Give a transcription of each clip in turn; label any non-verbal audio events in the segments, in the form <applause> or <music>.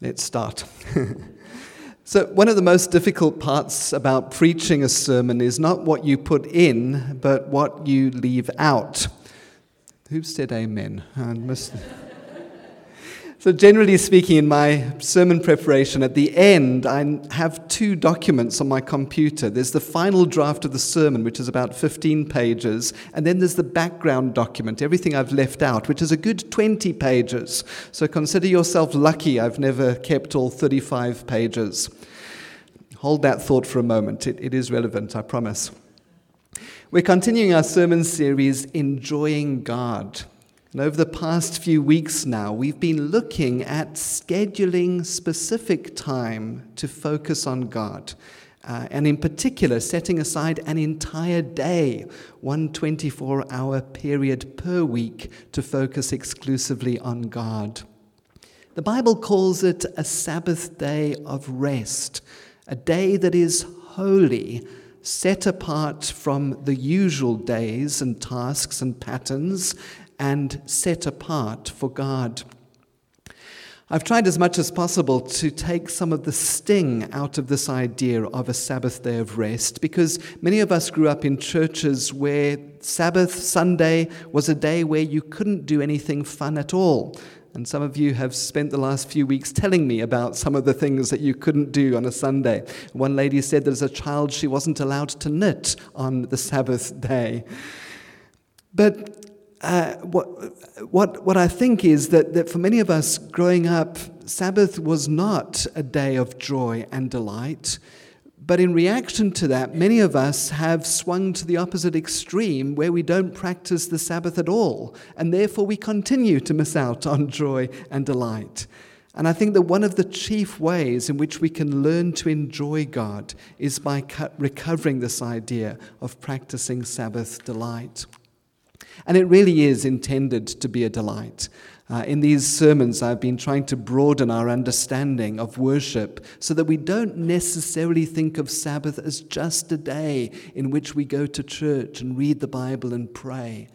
Let's start. <laughs> so, one of the most difficult parts about preaching a sermon is not what you put in, but what you leave out. Who said amen? I must. So, generally speaking, in my sermon preparation, at the end, I have two documents on my computer. There's the final draft of the sermon, which is about 15 pages, and then there's the background document, everything I've left out, which is a good 20 pages. So, consider yourself lucky I've never kept all 35 pages. Hold that thought for a moment, it, it is relevant, I promise. We're continuing our sermon series, Enjoying God. And over the past few weeks now, we've been looking at scheduling specific time to focus on God. Uh, and in particular, setting aside an entire day, one 24 hour period per week, to focus exclusively on God. The Bible calls it a Sabbath day of rest, a day that is holy, set apart from the usual days and tasks and patterns, and set apart for God. I've tried as much as possible to take some of the sting out of this idea of a Sabbath day of rest because many of us grew up in churches where Sabbath, Sunday, was a day where you couldn't do anything fun at all. And some of you have spent the last few weeks telling me about some of the things that you couldn't do on a Sunday. One lady said that as a child she wasn't allowed to knit on the Sabbath day. But uh, what, what, what I think is that, that for many of us growing up, Sabbath was not a day of joy and delight. But in reaction to that, many of us have swung to the opposite extreme where we don't practice the Sabbath at all, and therefore we continue to miss out on joy and delight. And I think that one of the chief ways in which we can learn to enjoy God is by recovering this idea of practicing Sabbath delight. And it really is intended to be a delight. Uh, in these sermons, I've been trying to broaden our understanding of worship so that we don't necessarily think of Sabbath as just a day in which we go to church and read the Bible and pray.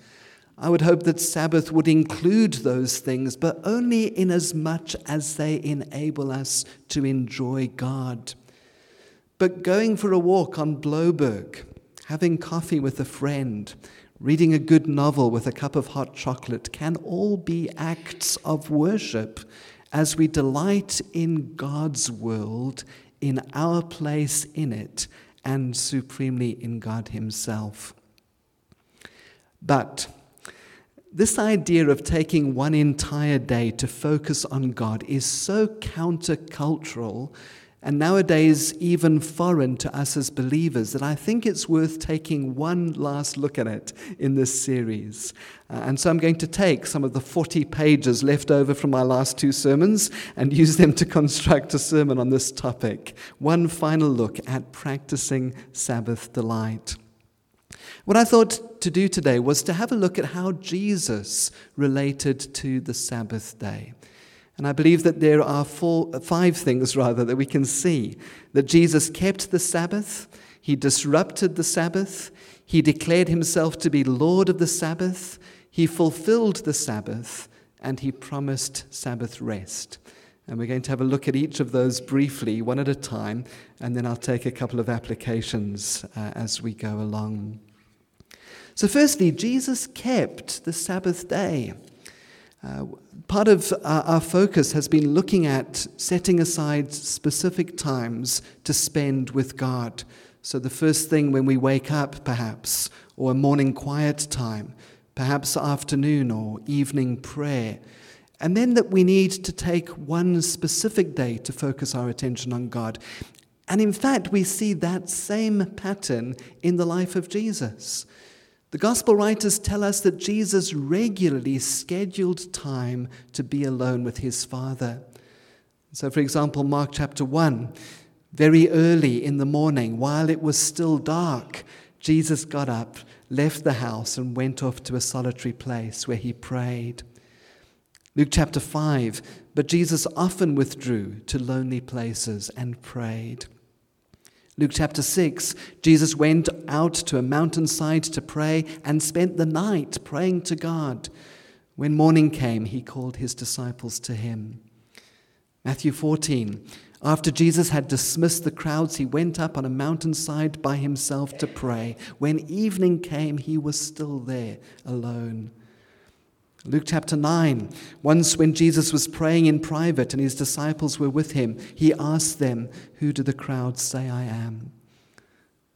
I would hope that Sabbath would include those things, but only in as much as they enable us to enjoy God. But going for a walk on Blouberg, having coffee with a friend, reading a good novel with a cup of hot chocolate can all be acts of worship as we delight in God's world, in our place in it, and supremely in God Himself. But this idea of taking one entire day to focus on God is so countercultural and nowadays even foreign to us as believers, that I think it's worth taking one last look at it in this series. Uh, and so I'm going to take some of the 40 pages left over from my last two sermons and <laughs> use them to construct a sermon on this topic. One final look at practicing Sabbath delight. What I thought to do today was to have a look at how Jesus related to the Sabbath day. And I believe that there are four, five things, rather, that we can see that Jesus kept the Sabbath, he disrupted the Sabbath, he declared himself to be Lord of the Sabbath, he fulfilled the Sabbath, and he promised Sabbath rest. And we're going to have a look at each of those briefly, one at a time, and then I'll take a couple of applications uh, as we go along. So, firstly, Jesus kept the Sabbath day. Uh, part of our, our, focus has been looking at setting aside specific times to spend with God. So, the first thing when we wake up, perhaps, or a morning quiet time, perhaps afternoon or evening prayer. And then that we need to take one specific day to focus our attention on God. And in fact, we see that same pattern in the life of Jesus. The gospel writers tell us that Jesus regularly scheduled time to be alone with his Father. So, for example, Mark chapter 1, very early in the morning, while it was still dark, Jesus got up, left the house, and went off to a solitary place where he prayed. Luke chapter 5, but Jesus often withdrew to lonely places and prayed. Luke chapter 6, Jesus went out to a mountainside to pray and spent the night praying to God. When morning came, he called his disciples to him. Matthew 14. After Jesus had dismissed the crowds, he went up on a mountainside by himself to pray. When evening came, he was still there alone. Luke chapter 9. Once, when Jesus was praying in private and his disciples were with him, he asked them, Who do the crowds say I am?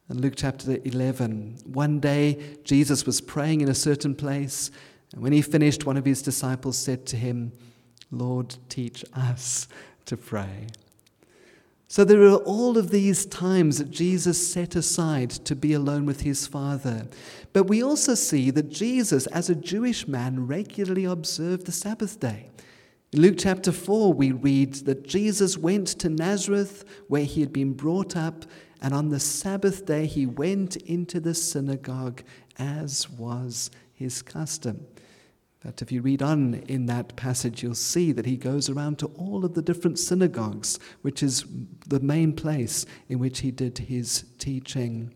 And Luke chapter 11. One day, Jesus was praying in a certain place, and when he finished, one of his disciples said to him, Lord, teach us to pray. So there are all of these times that Jesus set aside to be alone with his Father. But we also see that Jesus, as a Jewish man, regularly observed the Sabbath day. In Luke chapter 4, we read that Jesus went to Nazareth, where he had been brought up, and on the Sabbath day he went into the synagogue, as was his custom. That if you read on in that passage, you'll see that he goes around to all of the different synagogues, which is the main place in which he did his teaching.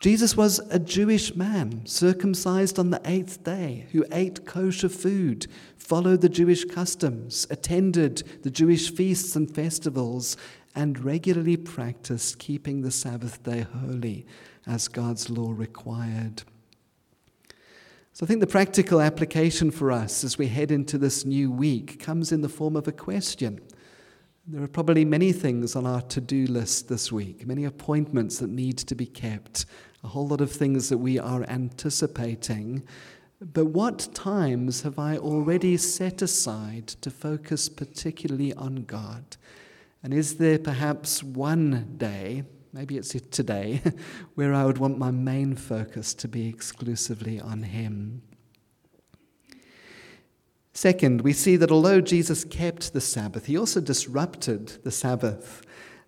Jesus was a Jewish man, circumcised on the eighth day, who ate kosher food, followed the Jewish customs, attended the Jewish feasts and festivals, and regularly practiced keeping the Sabbath day holy as God's law required. So I think the practical application for us as we head into this new week comes in the form of a question. There are probably many things on our to do list this week, many appointments that need to be kept, a whole lot of things that we are anticipating. But what times have I already set aside to focus particularly on God? And is there perhaps one day maybe it's today, <laughs> where I would want my main focus to be exclusively on Him. Second, we see that although Jesus kept the Sabbath, He also disrupted the Sabbath.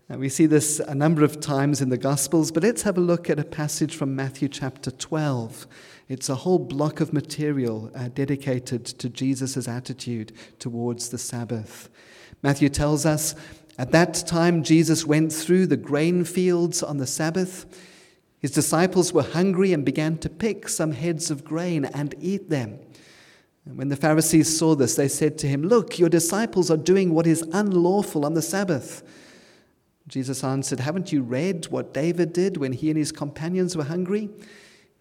And we see this a number of times in the Gospels, but let's have a look at a passage from Matthew chapter 12. It's a whole block of material uh, dedicated to Jesus' attitude towards the Sabbath. Matthew tells us at that time, Jesus went through the grain fields on the Sabbath. His disciples were hungry and began to pick some heads of grain and eat them. And when the Pharisees saw this, they said to him, Look, your disciples are doing what is unlawful on the Sabbath. Jesus answered, Haven't you read what David did when he and his companions were hungry?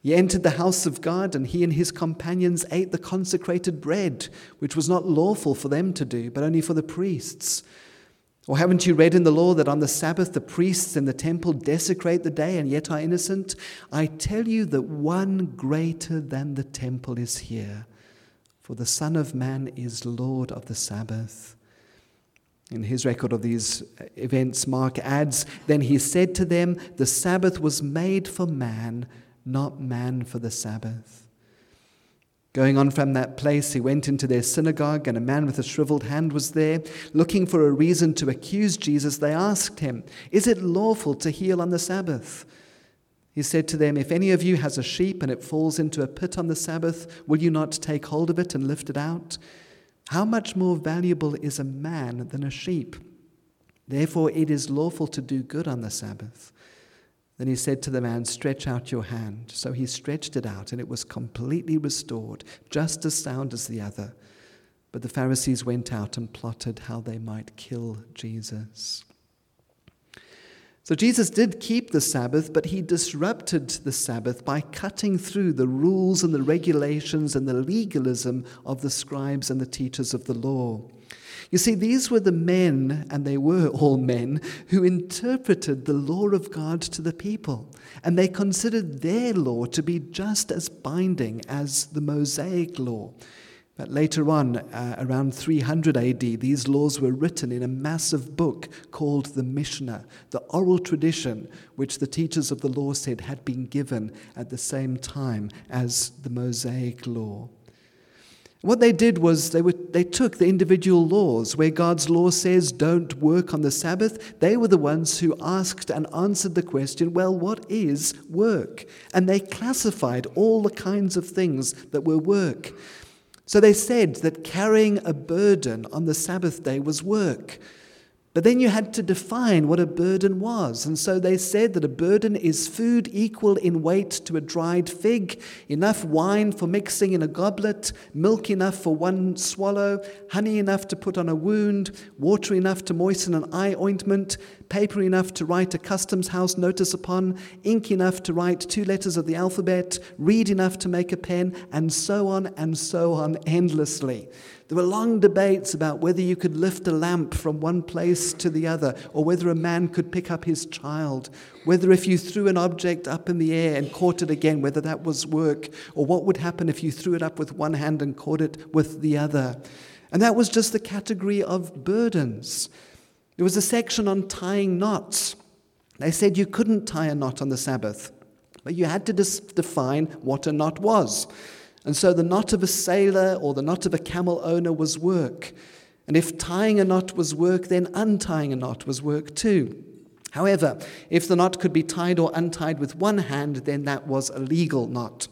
He entered the house of God, and he and his companions ate the consecrated bread, which was not lawful for them to do, but only for the priests. Or haven't you read in the law that on the Sabbath the priests in the temple desecrate the day and yet are innocent? I tell you that one greater than the temple is here, for the Son of Man is Lord of the Sabbath. In his record of these events, Mark adds Then he said to them, The Sabbath was made for man, not man for the Sabbath. Going on from that place, he went into their synagogue, and a man with a shriveled hand was there. Looking for a reason to accuse Jesus, they asked him, Is it lawful to heal on the Sabbath? He said to them, If any of you has a sheep and it falls into a pit on the Sabbath, will you not take hold of it and lift it out? How much more valuable is a man than a sheep? Therefore, it is lawful to do good on the Sabbath. Then he said to the man, Stretch out your hand. So he stretched it out, and it was completely restored, just as sound as the other. But the Pharisees went out and plotted how they might kill Jesus. So Jesus did keep the Sabbath, but he disrupted the Sabbath by cutting through the rules and the regulations and the legalism of the scribes and the teachers of the law. You see, these were the men, and they were <laughs> all men, who interpreted the law of God to the people. And they considered their law to be just as binding as the Mosaic law. But later on, uh, around 300 AD, these laws were written in a massive book called the Mishnah, the oral tradition which the teachers of the law said had been given at the same time as the Mosaic law. What they did was they, were, they took the individual laws where God's law says don't work on the Sabbath. They were the ones who asked and answered the question, well, what is work? And they classified all the kinds of things that were work. So they said that carrying a burden on the Sabbath day was work. But then you had to define what a burden was. And so they said that a burden is food equal in weight to a dried fig, enough wine for mixing in a goblet, milk enough for one swallow, honey enough to put on a wound, water enough to moisten an eye ointment, paper enough to write a customs house notice upon, ink enough to write two letters of the alphabet, reed enough to make a pen, and so on and so on endlessly. There were long debates about whether you could lift a lamp from one place to the other, or whether a man could pick up his child, whether if you threw an object up in the air and caught it again, whether that was work, or what would happen if you threw it up with one hand and caught it with the other. And that was just the category of burdens. There was a section on tying knots. They said you couldn't tie a knot on the Sabbath, but you had to dis- define what a knot was. And so the knot of a sailor or the knot of a camel owner was work. And if tying a knot was work, then untying a knot was work too. However, if the knot could be tied or untied with one hand, then that was a legal knot.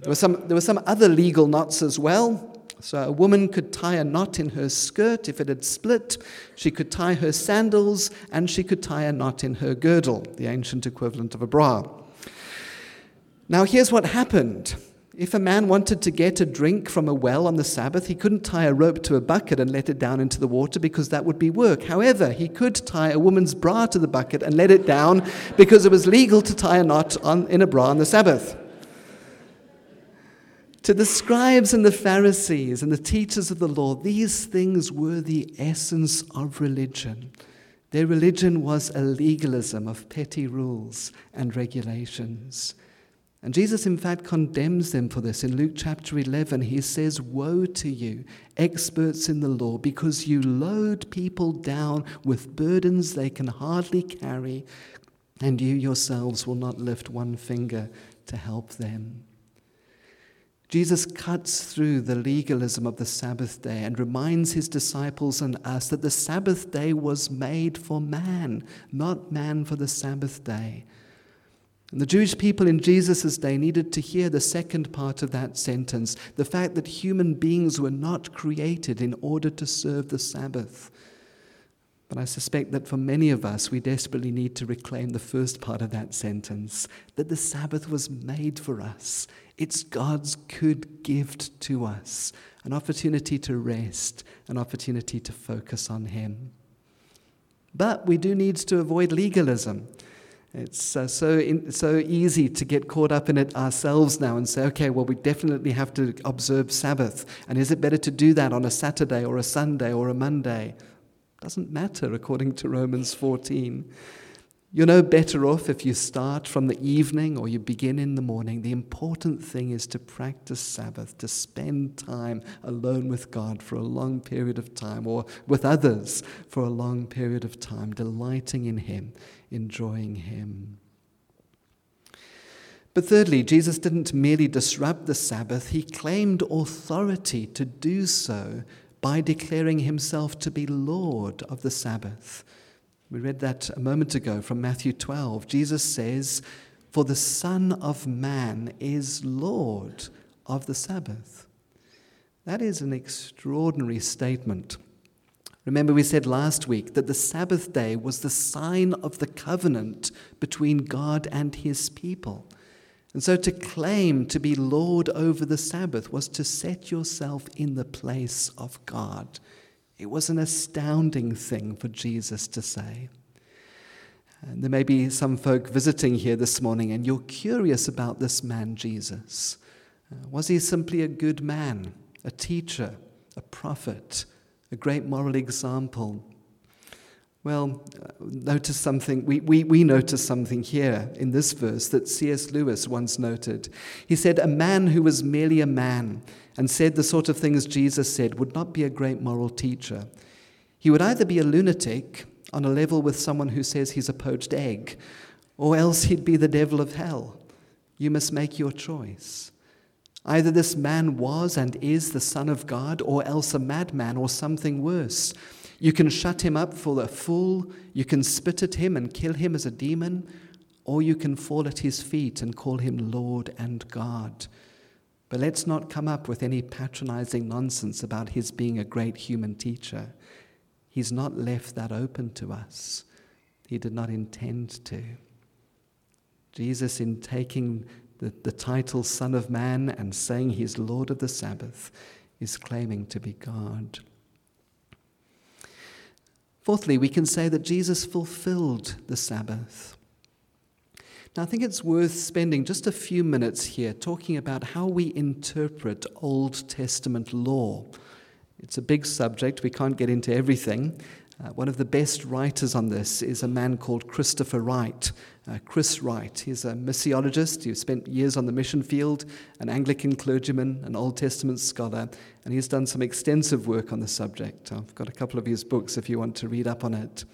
There were some, there were some other legal knots as well. So a woman could tie a knot in her skirt if it had split. She could tie her sandals, and she could tie a knot in her girdle, the ancient equivalent of a bra. Now, here's what happened. If a man wanted to get a drink from a well on the Sabbath, he couldn't tie a rope to a bucket and let it down into the water because that would be work. However, he could tie a woman's bra to the bucket and let it down because it was legal to tie a knot on, in a bra on the Sabbath. To the scribes and the Pharisees and the teachers of the law, these things were the essence of religion. Their religion was a legalism of petty rules and regulations. And Jesus, in fact, condemns them for this. In Luke chapter 11, he says, Woe to you, experts in the law, because you load people down with burdens they can hardly carry, and you yourselves will not lift one finger to help them. Jesus cuts through the legalism of the Sabbath day and reminds his disciples and us that the Sabbath day was made for man, not man for the Sabbath day. And the Jewish people in Jesus' day needed to hear the second part of that sentence the fact that human beings were not created in order to serve the Sabbath. But I suspect that for many of us, we desperately need to reclaim the first part of that sentence that the Sabbath was made for us it's God's good gift to us an opportunity to rest, an opportunity to focus on Him. But we do need to avoid legalism. It's uh, so, in, so easy to get caught up in it ourselves now and say, okay, well, we definitely have to observe Sabbath. And is it better to do that on a Saturday or a Sunday or a Monday? Doesn't matter according to Romans 14. You're no better off if you start from the evening or you begin in the morning. The important thing is to practice Sabbath, to spend time alone with God for a long period of time or with others for a long period of time, delighting in Him, enjoying Him. But thirdly, Jesus didn't merely disrupt the Sabbath, He claimed authority to do so by declaring Himself to be Lord of the Sabbath. We read that a moment ago from Matthew 12. Jesus says, For the Son of Man is Lord of the Sabbath. That is an extraordinary statement. Remember, we said last week that the Sabbath day was the sign of the covenant between God and his people. And so to claim to be Lord over the Sabbath was to set yourself in the place of God. It was an astounding thing for Jesus to say. And there may be some folk visiting here this morning, and you're curious about this man, Jesus. Uh, was he simply a good man, a teacher, a prophet, a great moral example? Well, uh, notice something. We, we, we notice something here in this verse that C.S. Lewis once noted. He said, A man who was merely a man and said the sort of things Jesus said would not be a great moral teacher. He would either be a lunatic on a level with someone who says he's a poached egg, or else he'd be the devil of hell. You must make your choice. Either this man was and is the Son of God, or else a madman or something worse. You can shut him up for a fool, you can spit at him and kill him as a demon, or you can fall at his feet and call him Lord and God. But let's not come up with any patronizing nonsense about his being a great human teacher. He's not left that open to us. He did not intend to. Jesus, in taking the, the title Son of Man and saying he's Lord of the Sabbath, is claiming to be God. Fourthly, we can say that Jesus fulfilled the Sabbath. Now, I think it's worth spending just a few minutes here talking about how we interpret Old Testament law. It's a big subject, we can't get into everything. Uh, one of the best writers on this is a man called Christopher Wright. Uh, Chris Wright. He's a missiologist who spent years on the mission field, an Anglican clergyman, an Old Testament scholar, and he's done some extensive work on the subject. I've got a couple of his books if you want to read up on it.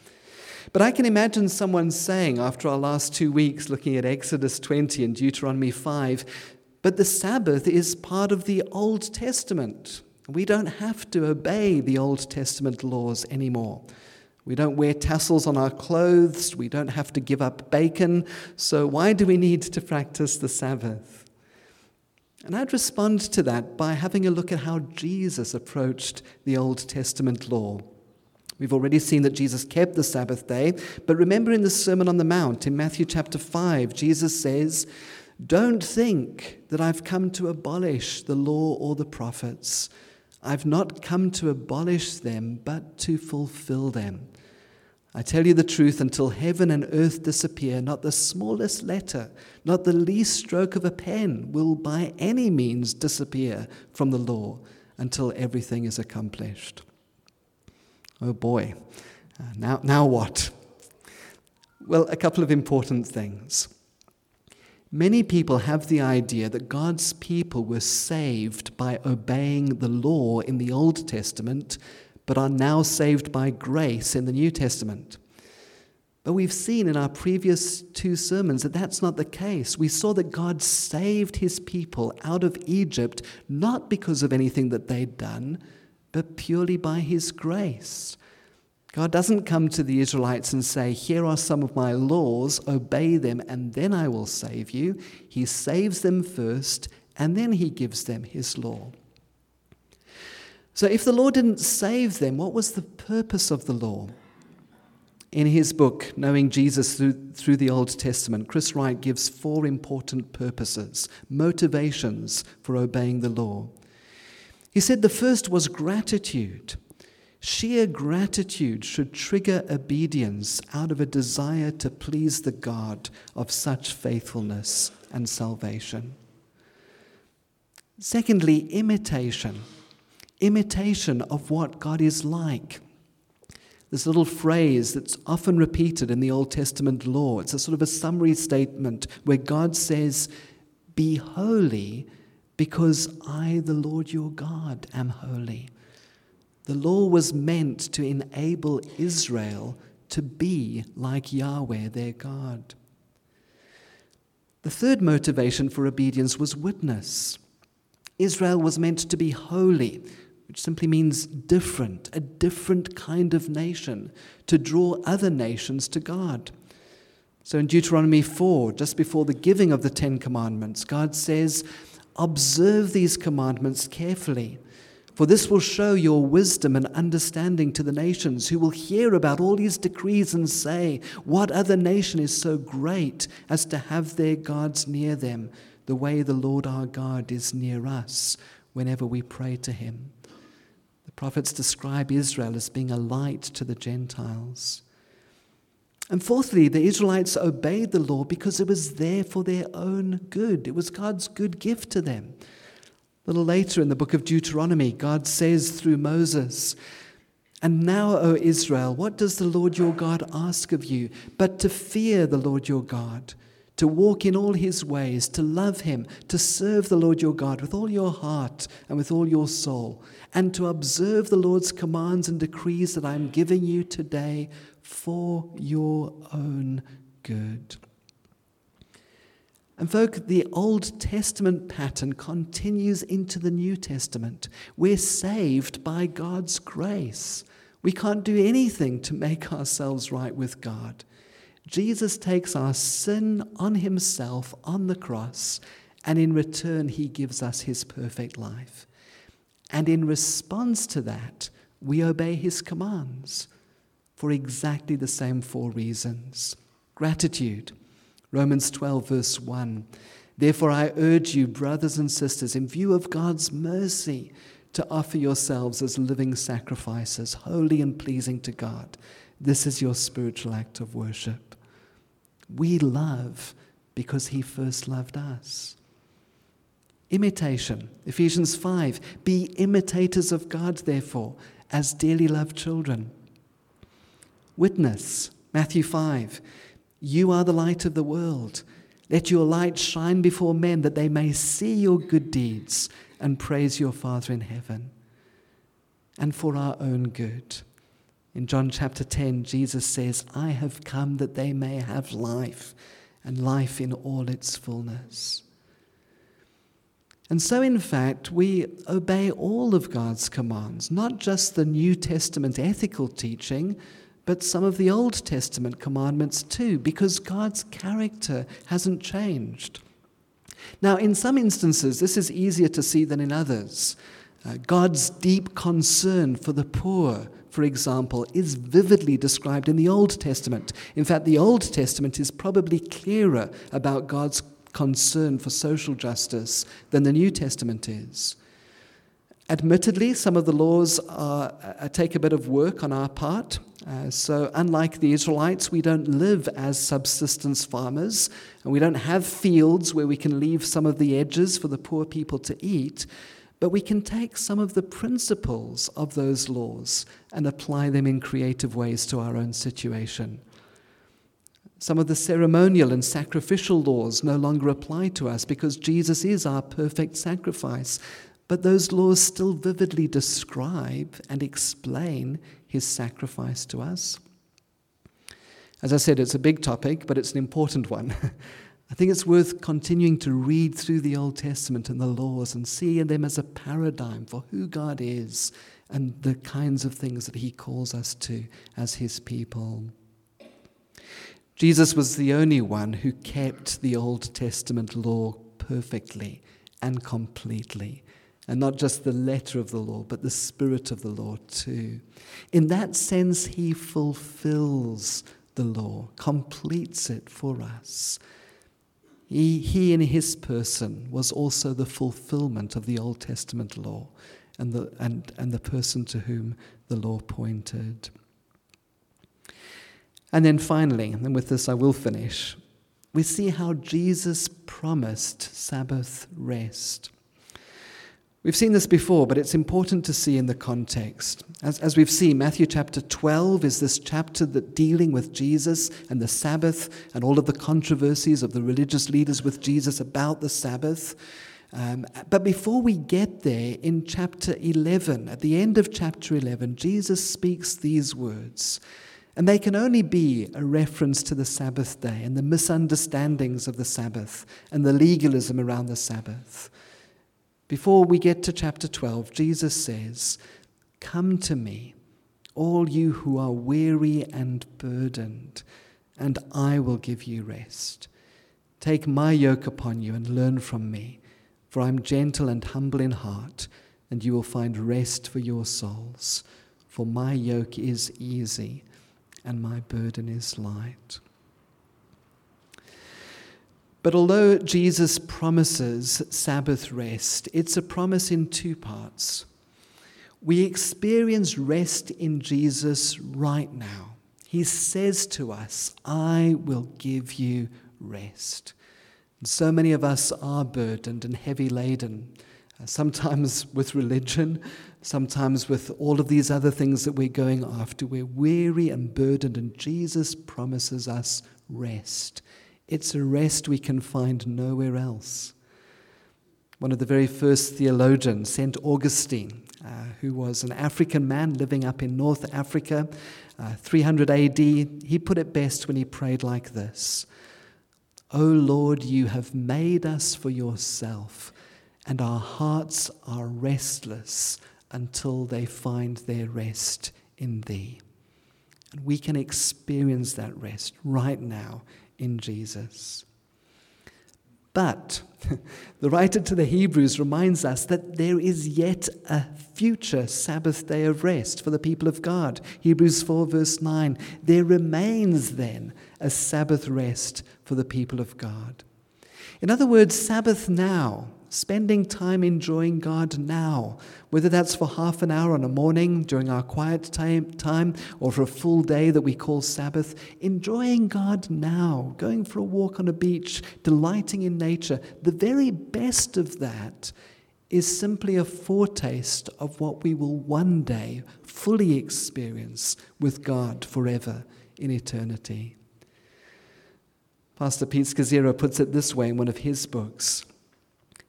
But I can imagine someone saying, after our last two weeks looking at Exodus 20 and Deuteronomy 5, but the Sabbath is part of the Old Testament. We don't have to obey the Old Testament laws anymore. We don't wear tassels on our clothes. We don't have to give up bacon. So, why do we need to practice the Sabbath? And I'd respond to that by having a look at how Jesus approached the Old Testament law. We've already seen that Jesus kept the Sabbath day, but remember in the Sermon on the Mount in Matthew chapter 5, Jesus says, Don't think that I've come to abolish the law or the prophets. I've not come to abolish them, but to fulfill them. I tell you the truth, until heaven and earth disappear, not the smallest letter, not the least stroke of a pen will by any means disappear from the law until everything is accomplished. Oh boy, uh, now, now what? Well, a couple of important things. Many people have the idea that God's people were saved by obeying the law in the Old Testament, but are now saved by grace in the New Testament. But we've seen in our previous two sermons that that's not the case. We saw that God saved his people out of Egypt not because of anything that they'd done, but purely by his grace. God doesn't come to the Israelites and say, Here are some of my laws, obey them, and then I will save you. He saves them first, and then he gives them his law. So, if the law didn't save them, what was the purpose of the law? In his book, Knowing Jesus Through, through the Old Testament, Chris Wright gives four important purposes, motivations for obeying the law. He said the first was gratitude. Sheer gratitude should trigger obedience out of a desire to please the God of such faithfulness and salvation. Secondly, imitation. Imitation of what God is like. This little phrase that's often repeated in the Old Testament law. It's a sort of a summary statement where God says, Be holy because I, the Lord your God, am holy. The law was meant to enable Israel to be like Yahweh, their God. The third motivation for obedience was witness. Israel was meant to be holy, which simply means different, a different kind of nation, to draw other nations to God. So in Deuteronomy 4, just before the giving of the Ten Commandments, God says, Observe these commandments carefully for this will show your wisdom and understanding to the nations, who will hear about all these decrees and say, What other nation is so great as to have their gods near them, the way the Lord our God is near us whenever we pray to him? The prophets describe Israel as being a light to the Gentiles. And fourthly, the Israelites obeyed the law because it was there for their own good. It was God's good gift to them. Little later in the book of Deuteronomy, God says through Moses, And now, O Israel, what does the Lord your God ask of you but to fear the Lord your God, to walk in all his ways, to love him, to serve the Lord your God with all your heart and with all your soul, and to observe the Lord's commands and decrees that I am giving you today for your own good? And, folk, the Old Testament pattern continues into the New Testament. We're saved by God's grace. We can't do anything to make ourselves right with God. Jesus takes our sin on himself on the cross, and in return, he gives us his perfect life. And in response to that, We obey his commands for exactly the same four reasons. Gratitude. Romans 12, verse 1. Therefore, I urge you, brothers and sisters, in view of God's mercy, to offer yourselves as living sacrifices, holy and pleasing to God. This is your spiritual act of worship. We love because He first loved us. Imitation, Ephesians 5. Be imitators of God, therefore, as dearly loved children. Witness, Matthew 5. You are the light of the world. Let your light shine before men that they may see your good deeds and praise your Father in heaven. And for our own good. In John chapter 10, Jesus says, I have come that they may have life, and life in all its fullness. And so, in fact, we obey all of God's commands, not just the New Testament ethical teaching, but some of the Old Testament commandments too, because God's character hasn't changed. Now, in some instances, this is easier to see than in others. Uh, God's deep concern for the poor, for example, is vividly described in the Old Testament. In fact, the Old Testament is probably clearer about God's concern for social justice than the New Testament is. Admittedly, some of the laws are, uh, take a bit of work on our part. Uh, so, unlike the Israelites, we don't live as subsistence farmers, and we don't have fields where we can leave some of the edges for the poor people to eat. But we can take some of the principles of those laws and apply them in creative ways to our own situation. Some of the ceremonial and sacrificial laws no longer apply to us because Jesus is our perfect sacrifice. But those laws still vividly describe and explain his sacrifice to us. As I said, it's a big topic, but it's an important one. <laughs> I think it's worth continuing to read through the Old Testament and the laws and see them as a paradigm for who God is and the kinds of things that he calls us to as his people. Jesus was the only one who kept the Old Testament law perfectly and completely. And not just the letter of the law, but the spirit of the law too. In that sense, he fulfills the law, completes it for us. He, he in his person was also the fulfillment of the Old Testament law and the, and, and the person to whom the law pointed. And then finally, and with this I will finish, we see how Jesus promised Sabbath rest. We've seen this before, but it's important to see in the context. As, as we've seen, Matthew chapter 12 is this chapter that dealing with Jesus and the Sabbath and all of the controversies of the religious leaders with Jesus about the Sabbath. Um, but before we get there, in chapter 11, at the end of chapter 11, Jesus speaks these words. And they can only be a reference to the Sabbath day and the misunderstandings of the Sabbath and the legalism around the Sabbath. Before we get to chapter 12, Jesus says, Come to me, all you who are weary and burdened, and I will give you rest. Take my yoke upon you and learn from me, for I am gentle and humble in heart, and you will find rest for your souls. For my yoke is easy and my burden is light. But although Jesus promises Sabbath rest, it's a promise in two parts. We experience rest in Jesus right now. He says to us, I will give you rest. And so many of us are burdened and heavy laden, uh, sometimes <laughs> with religion, sometimes with all of these other things that we're going after. We're weary and burdened, and Jesus promises us rest. It's a rest we can find nowhere else. One of the very first theologians, St. Augustine, uh, who was an African man living up in North Africa, uh, 300 AD, he put it best when he prayed like this O Lord, you have made us for yourself, and our hearts are restless until they find their rest in thee. And we can experience that rest right now in Jesus. But <laughs> the writer to the Hebrews reminds us that there is yet a future Sabbath day of rest for the people of God. Hebrews 4, verse 9. There remains then a Sabbath rest for the people of God. In other words, Sabbath now spending time enjoying God now, whether that's for half an hour on a morning during our quiet time, time or for a full day that we call Sabbath, enjoying God now, going for a walk on a beach, delighting in nature, the very best of that is simply a foretaste of what we will one day fully experience with God forever in eternity. Pastor Pete Scazzero puts it this way in one of his books.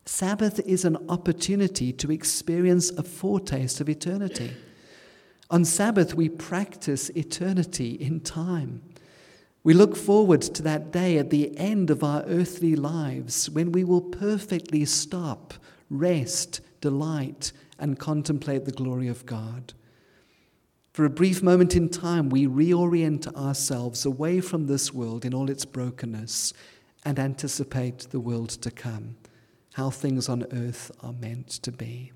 Sabbath is an opportunity to experience a foretaste of eternity. On Sabbath, we practice eternity in time. We look forward to that day at the end of our earthly lives when we will perfectly stop, rest, delight, and contemplate the glory of God. For a brief moment in time, we reorient ourselves away from this world in all its brokenness and anticipate the world to come how things on earth are meant to be.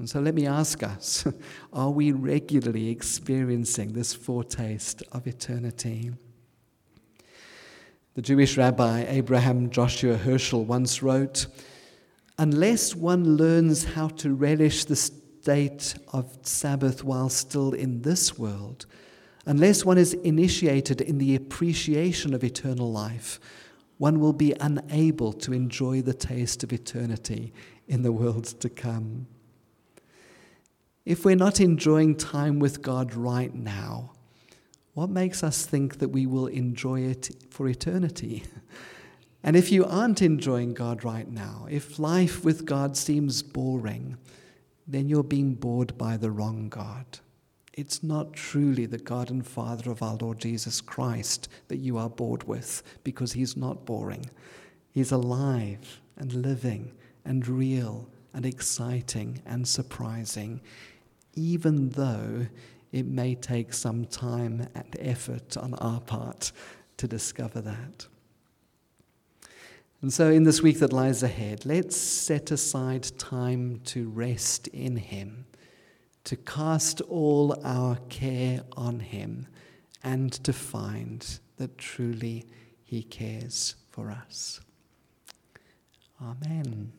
And so let me ask us <laughs> are we regularly experiencing this foretaste of eternity? The Jewish rabbi Abraham Joshua Heschel once wrote Unless one learns how to relish the state of Sabbath while still in this world, unless one is initiated in the appreciation of eternal life, one will be unable to enjoy the taste of eternity in the world to come. If we're not enjoying time with God right now, what makes us think that we will enjoy it for eternity? And if you aren't enjoying God right now, if life with God seems boring, then you're being bored by the wrong God. It's not truly the God and Father of our Lord Jesus Christ that you are bored with because he's not boring. He's alive and living and real and exciting and surprising, even though it may take some time and effort on our part to discover that. And so, in this week that lies ahead, let's set aside time to rest in Him to cast all our care on Him and to find that truly He cares for us. Amen.